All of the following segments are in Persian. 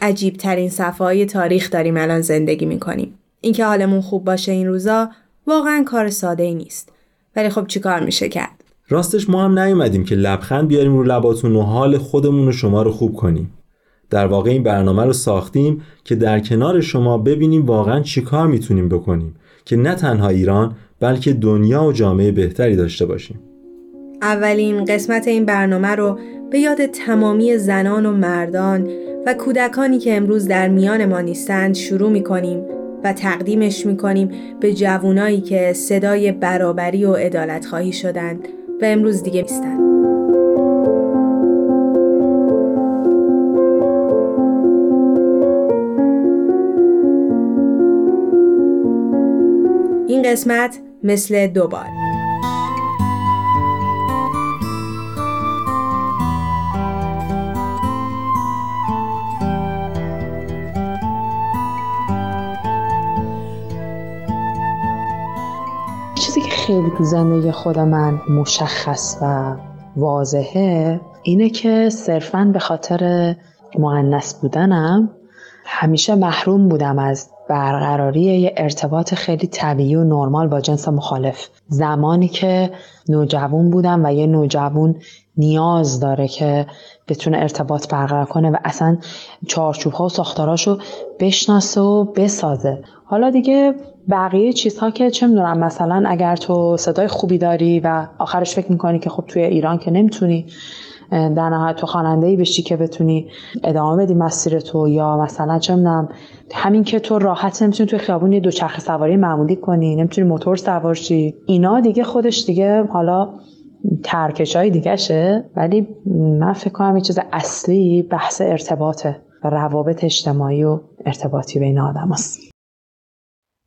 عجیب ترین صفحه تاریخ داریم الان زندگی می‌کنیم. اینکه حالمون خوب باشه این روزا واقعا کار ساده ای نیست. ولی خب چیکار میشه کرد؟ راستش ما هم نیومدیم که لبخند بیاریم رو لباتون و حال خودمون و شما رو خوب کنیم. در واقع این برنامه رو ساختیم که در کنار شما ببینیم واقعا چیکار می‌تونیم بکنیم که نه تنها ایران بلکه دنیا و جامعه بهتری داشته باشیم. اولین قسمت این برنامه رو به یاد تمامی زنان و مردان و کودکانی که امروز در میان ما نیستند شروع می کنیم و تقدیمش می کنیم به جوانایی که صدای برابری و عدالت خواهی شدند و امروز دیگه نیستند. این قسمت مثل دوبار تو خود من مشخص و واضحه اینه که صرفا به خاطر معنس بودنم همیشه محروم بودم از برقراری یه ارتباط خیلی طبیعی و نرمال با جنس مخالف. زمانی که نوجوان بودم و یه نوجوان نیاز داره که بتونه ارتباط برقرار کنه و اصلا چارچوب ها و ساختاراشو بشناسه و بسازه. حالا دیگه بقیه چیزها که چه می‌دونم مثلا اگر تو صدای خوبی داری و آخرش فکر می‌کنی که خب توی ایران که نمی‌تونی در نهایت تو خواننده ای بشی که بتونی ادامه بدی مسیر تو یا مثلا چه می‌دونم همین که تو راحت نمی‌تونی توی خیابون یه دوچرخه سواری معمولی کنی نمی‌تونی موتور سوار شی. اینا دیگه خودش دیگه حالا ترکش های دیگه شه ولی من فکر کنم یه چیز اصلی بحث ارتباطه و روابط اجتماعی و ارتباطی بین آدم هست.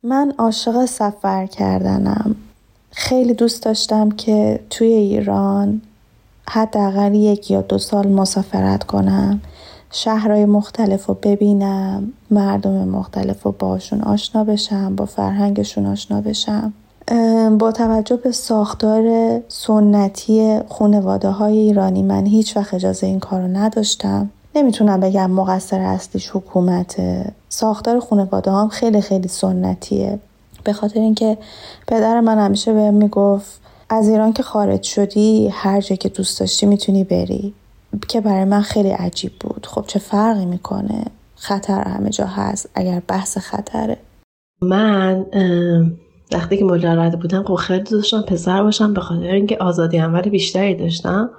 من عاشق سفر کردنم. خیلی دوست داشتم که توی ایران حداقل یک یا دو سال مسافرت کنم. شهرهای مختلف رو ببینم مردم مختلف رو باشون آشنا بشم با فرهنگشون آشنا بشم. با توجه به ساختار سنتی خانواده های ایرانی من هیچ وقت اجازه این کار رو نداشتم. نمی‌تونم بگم مقصر اصلیش حکومت ساختار خانواده هم خیلی خیلی سنتیه. به خاطر اینکه پدر من همیشه بهم می‌گفت از ایران که خارج شدی هر جا که دوست داشتی می‌تونی بری. که برای من خیلی عجیب بود. خب چه فرقی می‌کنه؟ خطر همه جا هست. اگر بحث خطره. من وقتی که مجرد بودم خب خیلی داشتم پسر باشم به خاطر اینکه آزادی عمل بیشتری داشتم.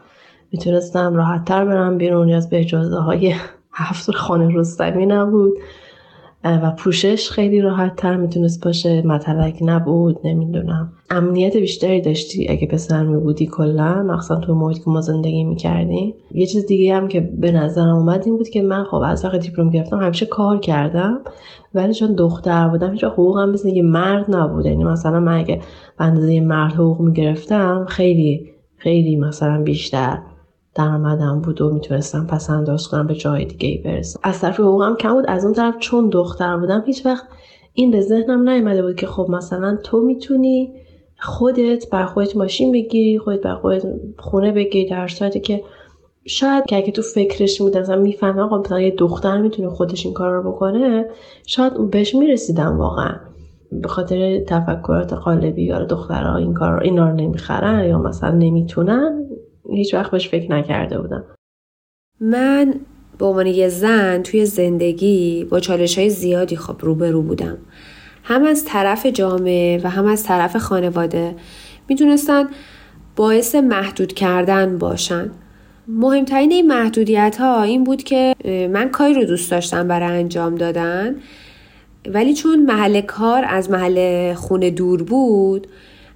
می‌تونستم راحت تر برم بیرون. نیاز به اجازه های هفت خانه رستمی نبود. و پوشش خیلی راحت تر می‌تونست باشه. مطلق نبود نمی‌دونم. امنیت بیشتری داشتی اگه پسر می بودی کلا مخصوصا تو محیطی که ما زندگی می‌کردیم. یه چیز دیگه هم که به نظرم اومد این بود که من خب از وقت دیپلم گرفتم همیشه کار کردم. ولی چون دختر بودم هیچ حقوقم مثل یه مرد نبود یعنی مثلا من اگه به اندازه مرد حقوق می‌گرفتم خیلی خیلی مثلا بیشتر. درآمدم بود و می‌تونستم پس انداز کنم به جای دیگه ای برسم. از طرف حقوقم کم بود از اون طرف چون دختر بودم هیچ وقت این به ذهنم نیومده بود که خب مثلا تو می‌تونی خودت بر خودت ماشین بگیری خودت بر خودت خونه بگیری در صورتی که شاید که اگه تو فکرش بود مثلا می‌فهمم خب مثلا یه دختر می‌تونه خودش این کار رو بکنه شاید بهش می‌رسیدم واقعا. به خاطر تفکرات قالبی یا دخترها این کار اینا رو نمی‌خرن یا مثلا نمی‌تونن هیچ وقت بهش فکر نکرده بودم. من به عنوان یه زن توی زندگی با چالش های زیادی خب روبرو بودم. هم از طرف جامعه و هم از طرف خانواده می‌تونستن باعث محدود کردن باشن. مهمترین این محدودیت ها این بود که من کاری رو دوست داشتم برای انجام دادن ولی چون محل کار از محل خونه دور بود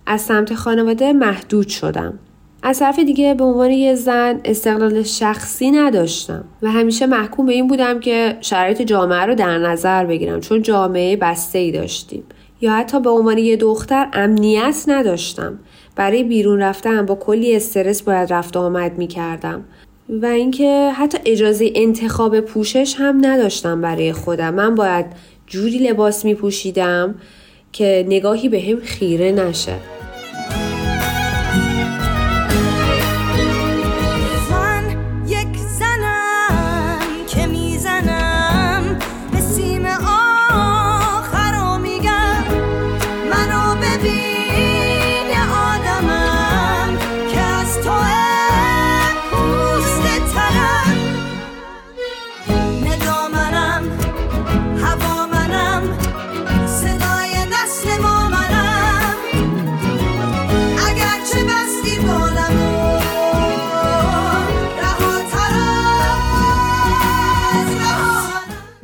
از سمت خانواده محدود شدم. از طرف دیگه به عنوان یه زن استقلال شخصی نداشتم و همیشه محکوم به این بودم که شرایط جامعه رو در نظر بگیرم چون جامعه بسته ای داشتیم. یا حتی به عنوان یه دختر امنیت نداشتم. برای بیرون رفتن با کلی استرس باید رفت آمد می کردم و اینکه حتی اجازه انتخاب پوشش هم نداشتم برای خودم. من باید جوری لباس می پوشیدم که نگاهی به هم خیره نشه.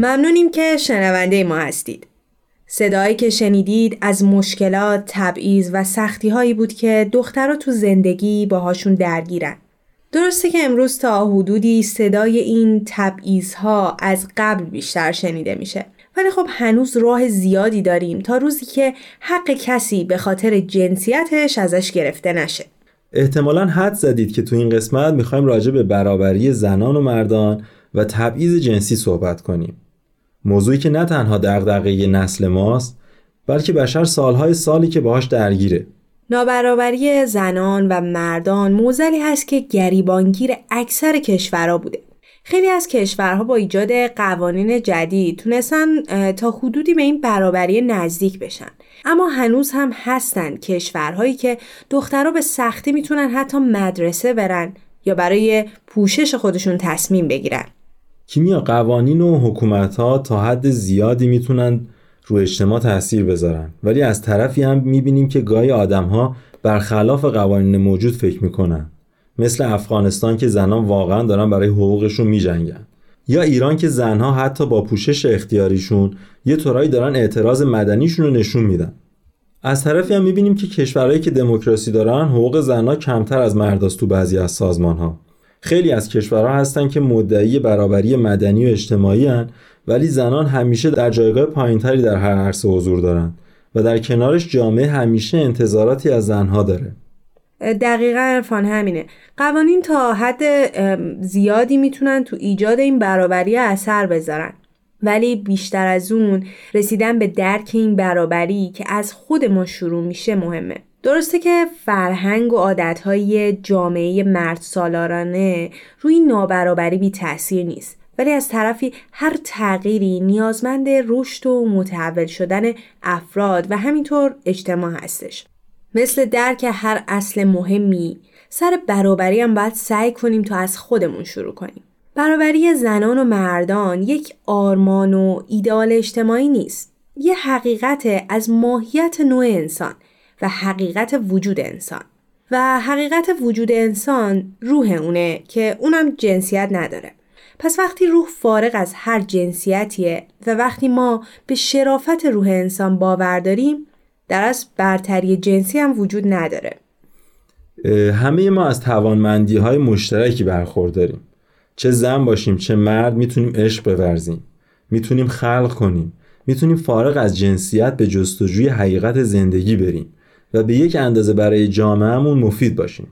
ممنونیم که شنونده ما هستید. صدایی که شنیدید از مشکلات، تبعیض و سختی هایی بود که دخترها تو زندگی باهاشون درگیرن. درسته که امروز تا حدودی صدای این تبعیض ها از قبل بیشتر شنیده میشه. ولی خب هنوز راه زیادی داریم تا روزی که حق کسی به خاطر جنسیتش ازش گرفته نشه. احتمالا حد زدید که تو این قسمت می‌خوایم راجع به برابری زنان و مردان و تبعیض جنسی صحبت کنیم. موضوعی که نه تنها دغدغه نسل ماست بلکه بشر سالهای سالی که باهاش درگیره. نابرابری زنان و مردان موزلی هست که گریبانگیر اکثر کشورها بوده. خیلی از کشورها با ایجاد قوانین جدید تونستن تا حدودی به این برابری نزدیک بشن. اما هنوز هم هستن کشورهایی که دخترها به سختی می‌تونن حتی مدرسه برن یا برای پوشش خودشون تصمیم بگیرن. کیمیا قوانین و حکومت ها تا حد زیادی می‌تونن رو اجتماع تاثیر بذارن. ولی از طرفی هم می‌بینیم که گاهی آدم ها برخلاف قوانین موجود فکر می‌کنن. مثل افغانستان که زنان واقعا دارن برای حقوقشون میجنگن. یا ایران که زنها حتی با پوشش اختیاریشون یه طورایی دارن اعتراض مدنیشون رو نشون میدن. از طرفی هم می‌بینیم که کشورهایی که دموکراسی دارن حقوق زنها کمتر از مرداست تو بعضی از سازمان ها خیلی از کشورها هستن که مدعی برابری مدنی و اجتماعی هن ولی زنان همیشه در جایگاه پایینتری در هر عرصه حضور دارن و در کنارش جامعه همیشه انتظاراتی از زنها داره. دقیقا عرفان همینه. قوانین تا حد زیادی می‌تونن تو ایجاد این برابری اثر بذارن. ولی بیشتر از اون رسیدن به درک این برابری که از خود ما شروع میشه مهمه. درسته که فرهنگ و عادتهای جامعه مرد سالارانه روی نابرابری بی تاثیر نیست. ولی از طرفی هر تغییری نیازمند رشد و متحول شدن افراد و همینطور اجتماع هستش. مثل درک هر اصل مهمی سر برابری هم باید سعی کنیم تا از خودمون شروع کنیم. برابری زنان و مردان یک آرمان و ایدال اجتماعی نیست. یه حقیقت از ماهیت نوع انسان. و حقیقت وجود انسان. و حقیقت وجود انسان روح اونه که اونم جنسیت نداره. پس وقتی روح فارغ از هر جنسیتیه و وقتی ما به شرافت روح انسان باور داریم در از برتری جنسی هم وجود نداره. همه ما از توانمندی های مشترکی برخورداریم چه زن باشیم چه مرد می‌تونیم عشق بورزیم. می‌تونیم خلق کنیم. می‌تونیم فارغ از جنسیت به جستجوی حقیقت زندگی بریم. و به یک اندازه برای جامعهمون مفید باشیم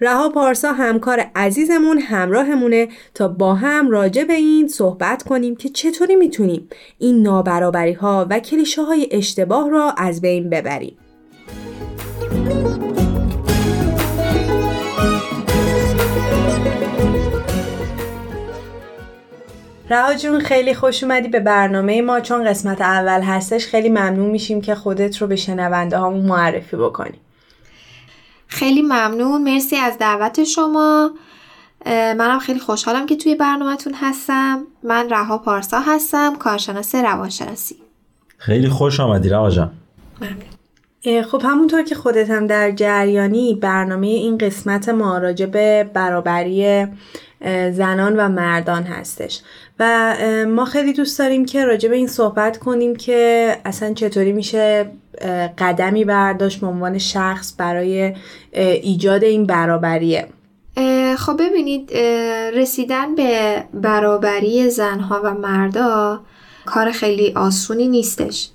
رها پارسا همکار عزیزمون همراهمونه تا با هم راجع به این صحبت کنیم که چطوری می‌تونیم این نابرابری ها و کلیشه های اشتباه را از بین ببریم. رها جون خیلی خوش اومدی به برنامه ما. چون قسمت اول هستش خیلی ممنون میشیم که خودت رو به شنونده هامون معرفی بکنی. خیلی ممنون. مرسی از دعوت شما. منم خیلی خوشحالم که توی برنامهتون هستم. من رها پارسا هستم کارشناس روانشناسی. خیلی خوش آمدی رها جان. خب همونطور که خودت هم در جریانی برنامه این قسمت ما راجع به برابری زنان و مردان هستش. و ما خیلی دوست داریم که راجع به این صحبت کنیم که اصلا چطوری میشه قدمی برداشت به عنوان شخص برای ایجاد این برابریه. خب ببینید رسیدن به برابری زنها و مردا کار خیلی آسونی نیستش.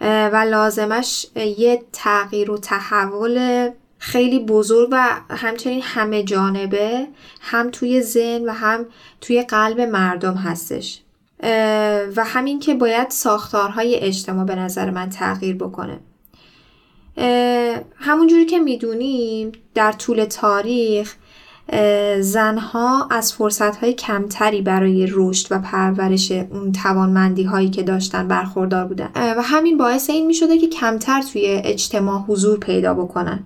و لازمش یه تغییر و تحول خیلی بزرگ و همچنین همه جانبه هم توی ذهن و هم توی قلب مردم هستش. و همین که باید ساختارهای اجتماع به نظر من تغییر بکنه. همونجوری که می‌دونیم در طول تاریخ زنها از فرصتهای کمتری برای رشد و پرورش اون توانمندی هایی که داشتن برخوردار بودن. و همین باعث این می شده که کمتر توی اجتماع حضور پیدا بکنن.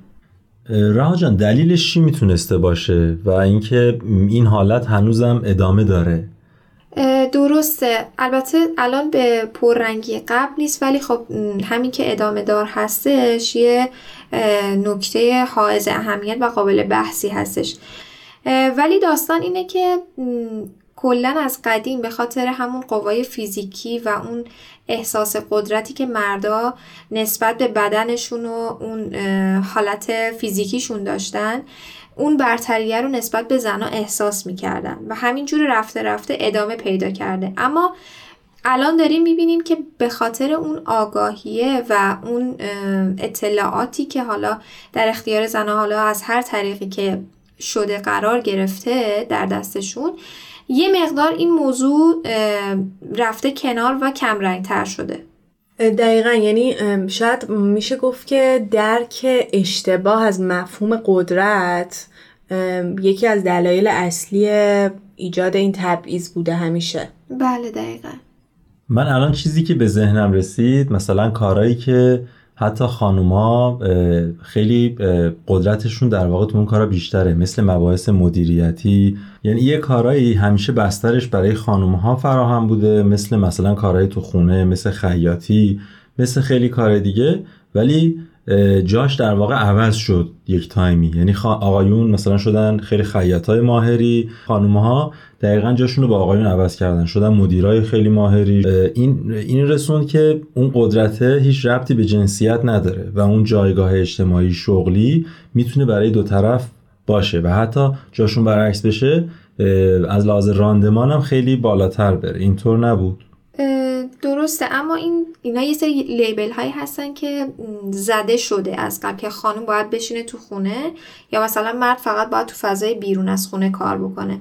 رها جان دلیلش چی می‌تونسته باشه؟ و اینکه این حالت هنوزم ادامه داره. درسته. البته الان به پررنگی قبل نیست ولی خب همین که ادامه دار هستش یه نکته حائز اهمیت و قابل بحثی هستش. ولی داستان اینه که کلا از قدیم به خاطر همون قوای فیزیکی و اون احساس قدرتی که مردا نسبت به بدنشون و اون حالت فیزیکیشون داشتن اون برتریه رو نسبت به زنها احساس می‌کردن و همینجور رفته رفته ادامه پیدا کرده. اما الان داریم می‌بینیم که به خاطر اون آگاهیه و اون اطلاعاتی که حالا در اختیار زنها حالا از هر طریقی که شده قرار گرفته در دستشون یه مقدار این موضوع رفته کنار و کم تر شده. دقیقا. یعنی شاید میشه گفت که درک اشتباه از مفهوم قدرت یکی از دلایل اصلی ایجاد این تبعیض بوده همیشه. بله دقیقا. من الان چیزی که به ذهنم رسید مثلا کارهایی که حتی خانوما خیلی قدرتشون در واقع تو اون کارا بیشتره. مثل مباحث مدیریتی. یعنی یه کارایی همیشه بسترش برای خانومها فراهم بوده. مثل مثلا کارهای تو خونه مثل خیاطی مثل خیلی کار دیگه. ولی جاش در واقع عوض شد یک تایمی. یعنی آقایون مثلا شدن خیلی خیاط های ماهری خانوم ها دقیقا جاشون رو با آقایون عوض کردن. شدن مدیرای خیلی ماهری. این این رسون که اون قدرته هیچ ربطی به جنسیت نداره و اون جایگاه اجتماعی شغلی می‌تونه برای دو طرف باشه و حتی جاشون برعکس بشه از لحاظ راندمان هم خیلی بالاتر بره. اینطور نبود. درسته اما این اینا یه سری لیبل هایی هستن که زده شده از قبل که خانم باید بشینه تو خونه یا مثلا مرد فقط باید تو فضای بیرون از خونه کار بکنه.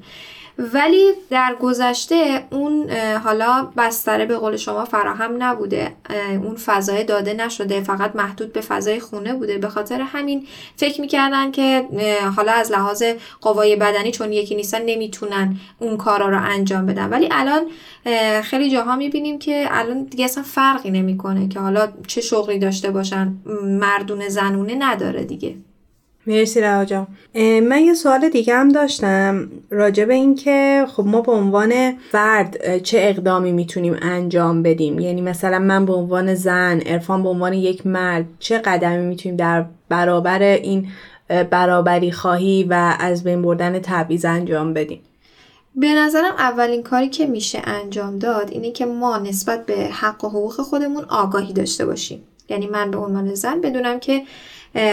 ولی در گذشته اون حالا بستره به قول شما فراهم نبوده. اون فضای داده نشده. فقط محدود به فضای خونه بوده. به خاطر همین فکر می‌کردن که حالا از لحاظ قوای بدنی چون یکی نیستن نمی‌تونن اون کارا رو انجام بدن. ولی الان خیلی جاها می‌بینیم که الان دیگه اصلا فرقی نمی‌کنه که حالا چه شغلی داشته باشن. مردونه زنونه نداره دیگه. مرسی رها من یه سوال دیگه هم داشتم راجع به این که خب ما به عنوان فرد چه اقدامی می‌تونیم انجام بدیم؟ یعنی مثلا من به عنوان زن ارفان به عنوان یک مرد چه قدمی می‌تونیم در برابر این برابری خواهی و از بین بردن تبعیض انجام بدیم؟ به نظرم اولین کاری که میشه انجام داد اینه که ما نسبت به حق و حقوق خودمون آگاهی داشته باشیم. یعنی من به عنوان زن بدونم که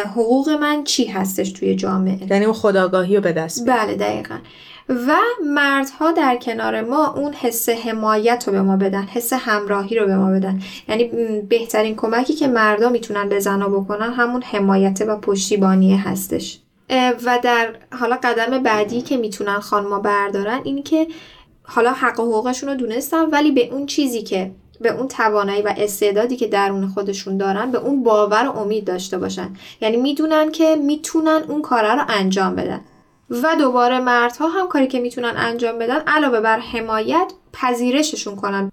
حقوق من چی هستش توی جامعه. یعنی اون خداگاهی رو به دست بله دقیقا. و مردها در کنار ما اون حس حمایت رو به ما بدن حس همراهی رو به ما بدن. یعنی بهترین کمکی که مردا می‌تونن به زنا بکنن همون حمایت و پشتیبانیه هستش. و در حالا قدم بعدی که می‌تونن خانما بردارن اینی که حالا حق و حقوقشون رو دونستن ولی به اون چیزی که به اون توانایی و استعدادی که درون خودشون دارن به اون باور و امید داشته باشن. یعنی می‌دونن که می‌تونن اون کارا رو انجام بدن. و دوباره مردها هم کاری که می‌تونن انجام بدن علاوه بر حمایت پذیرششون کنن.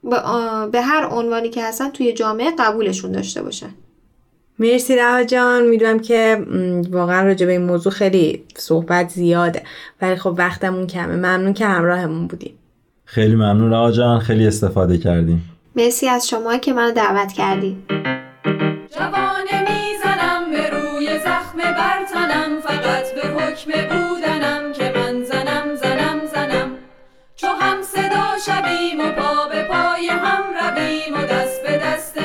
به هر عنوانی که هستن توی جامعه قبولشون داشته باشن. مرسی رها جان. می‌دونم که واقعا راجع به این موضوع خیلی صحبت زیاده. ولی خب وقتمون کمه. ممنون که همراهمون بودیم. خیلی ممنون رها جان. خیلی استفاده کردیم. مرسی از شما که منو دعوت کردی. جوانه می‌زنم به روی زخم برتنم فقط به حکم بودنم که من زنم زنم زنم. چو هم صدا شویم و پا به پای هم رویم و دست به دست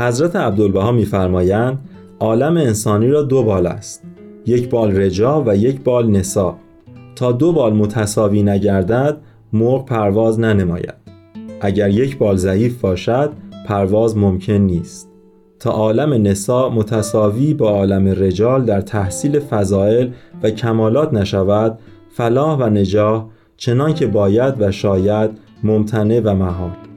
حضرت عبدالبها میفرمایند عالم انسانی را دو بال است یک بال رجا و یک بال نسا. تا دو بال متساوی نگردد مرغ پرواز ننماید. اگر یک بال ضعیف باشد پرواز ممکن نیست. تا عالم نسا متساوی با عالم رجال در تحصیل فضائل و کمالات نشود فلاح و نجاح چنان که باید و شاید ممتنع و محال.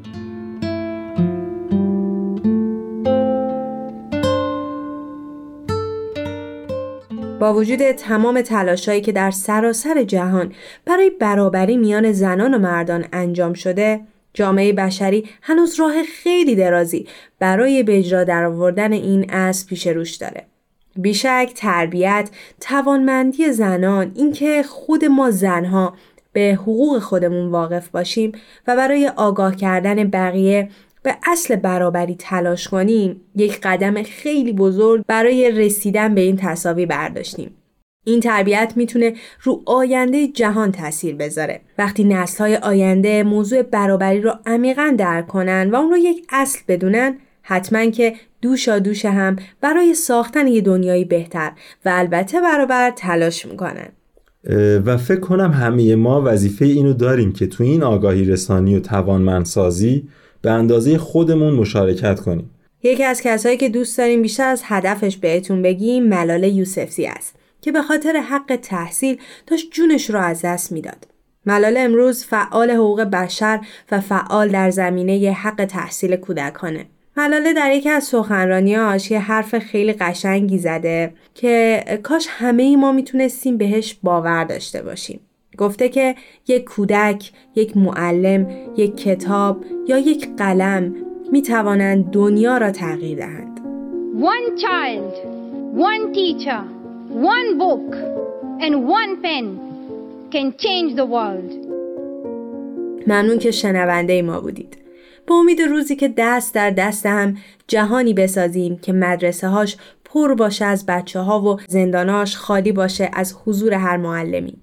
با وجود تمام تلاشایی که در سراسر جهان برای برابری میان زنان و مردان انجام شده جامعه بشری هنوز راه خیلی درازی برای به اجرا درآوردن این اصل پیش روش داره. بیشک تربیت توانمندی زنان اینکه خود ما زنها به حقوق خودمون واقف باشیم و برای آگاه کردن بقیه به اصل برابری تلاش کنیم یک قدم خیلی بزرگ برای رسیدن به این تصاوی برداشتیم. این تربیت می‌تونه رو آینده جهان تاثیر بذاره. وقتی نسل‌های آینده موضوع برابری رو عمیقا درک کنن و اون رو یک اصل بدونن حتما که دوشا دوش هم برای ساختن یه دنیایی بهتر و البته برابر تلاش می‌کنن. و فکر کنم همه ما وظیفه اینو داریم که تو این آگاهی رسانی و توانمندسازی به اندازه خودمون مشارکت کنیم. یکی از کسایی که دوست داریم بیشتر از هدفش بهتون بگیم ملال یوسفزی است که به خاطر حق تحصیل داشت جونش رو از دست می‌داد. ملال امروز فعال حقوق بشر و فعال در زمینه حق تحصیل کودکانه. ملاله در یکی از سخنرانیاش یه حرف خیلی قشنگی زده که کاش همه ای ما می‌تونستیم بهش باور داشته باشیم. گفته که یک کودک، یک معلم، یک کتاب یا یک قلم می توانند دنیا را تغییر دهند. One child, one teacher, one book and one pen can change the world. ممنون که شنونده ما بودید. به امید روزی که دست در دست هم جهانی بسازیم که مدرسه هاش پر باشه از بچه ها و زنداناش خالی باشه از حضور هر معلمی.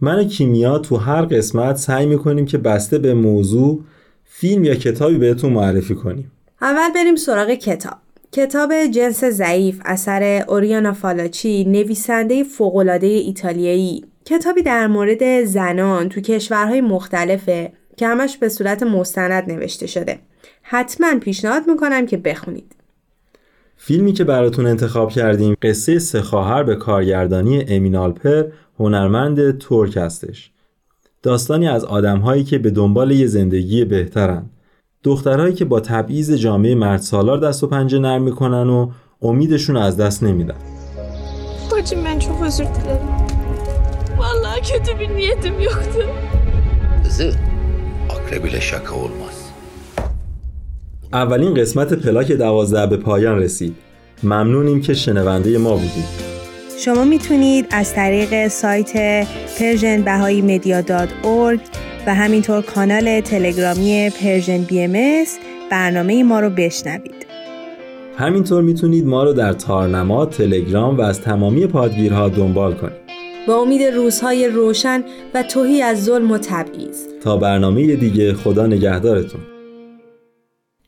من و کیمیا تو هر قسمت سعی می‌کنیم که بسته به موضوع فیلم یا کتابی بهتون معرفی کنیم. اول بریم سراغ کتاب. کتاب جنس ضعیف اثر اوریانا فالاچی نویسنده فوقالعاده ایتالیایی. کتابی در مورد زنان تو کشورهای مختلفه که همش به صورت مستند نوشته شده. حتما پیشنهاد می‌کنم که بخونید. فیلمی که براتون انتخاب کردیم قصه سه خواهر به کارگردانی امین آلپر هنرمند ترک هستش داستانی از آدمهایی که به دنبال یه زندگی بهترن دخترهایی که با تبعیض جامعه مرد سالار دست و پنجه نرم می‌کنن و امیدشون از دست نمیدن Bacım ben çok özür dilerim. Vallahi kötü bir niyetim yoktu. Kızı akrep ile şaka olmaz. اولین قسمت پلاک دوازده به پایان رسید ممنونیم که شنونده ما بودید شما می‌تونید از طریق سایت Persian Bahá'í Media و همینطور کانال تلگرامی Persian BM برنامه ما رو بشنوید. همینطور می‌تونید ما رو در تارنما، تلگرام و از تمامی پادگیرها دنبال کنید. با امید روزهای روشن و توهی از ظلم و تبعیض. تا برنامه دیگه خدا نگهدارتون.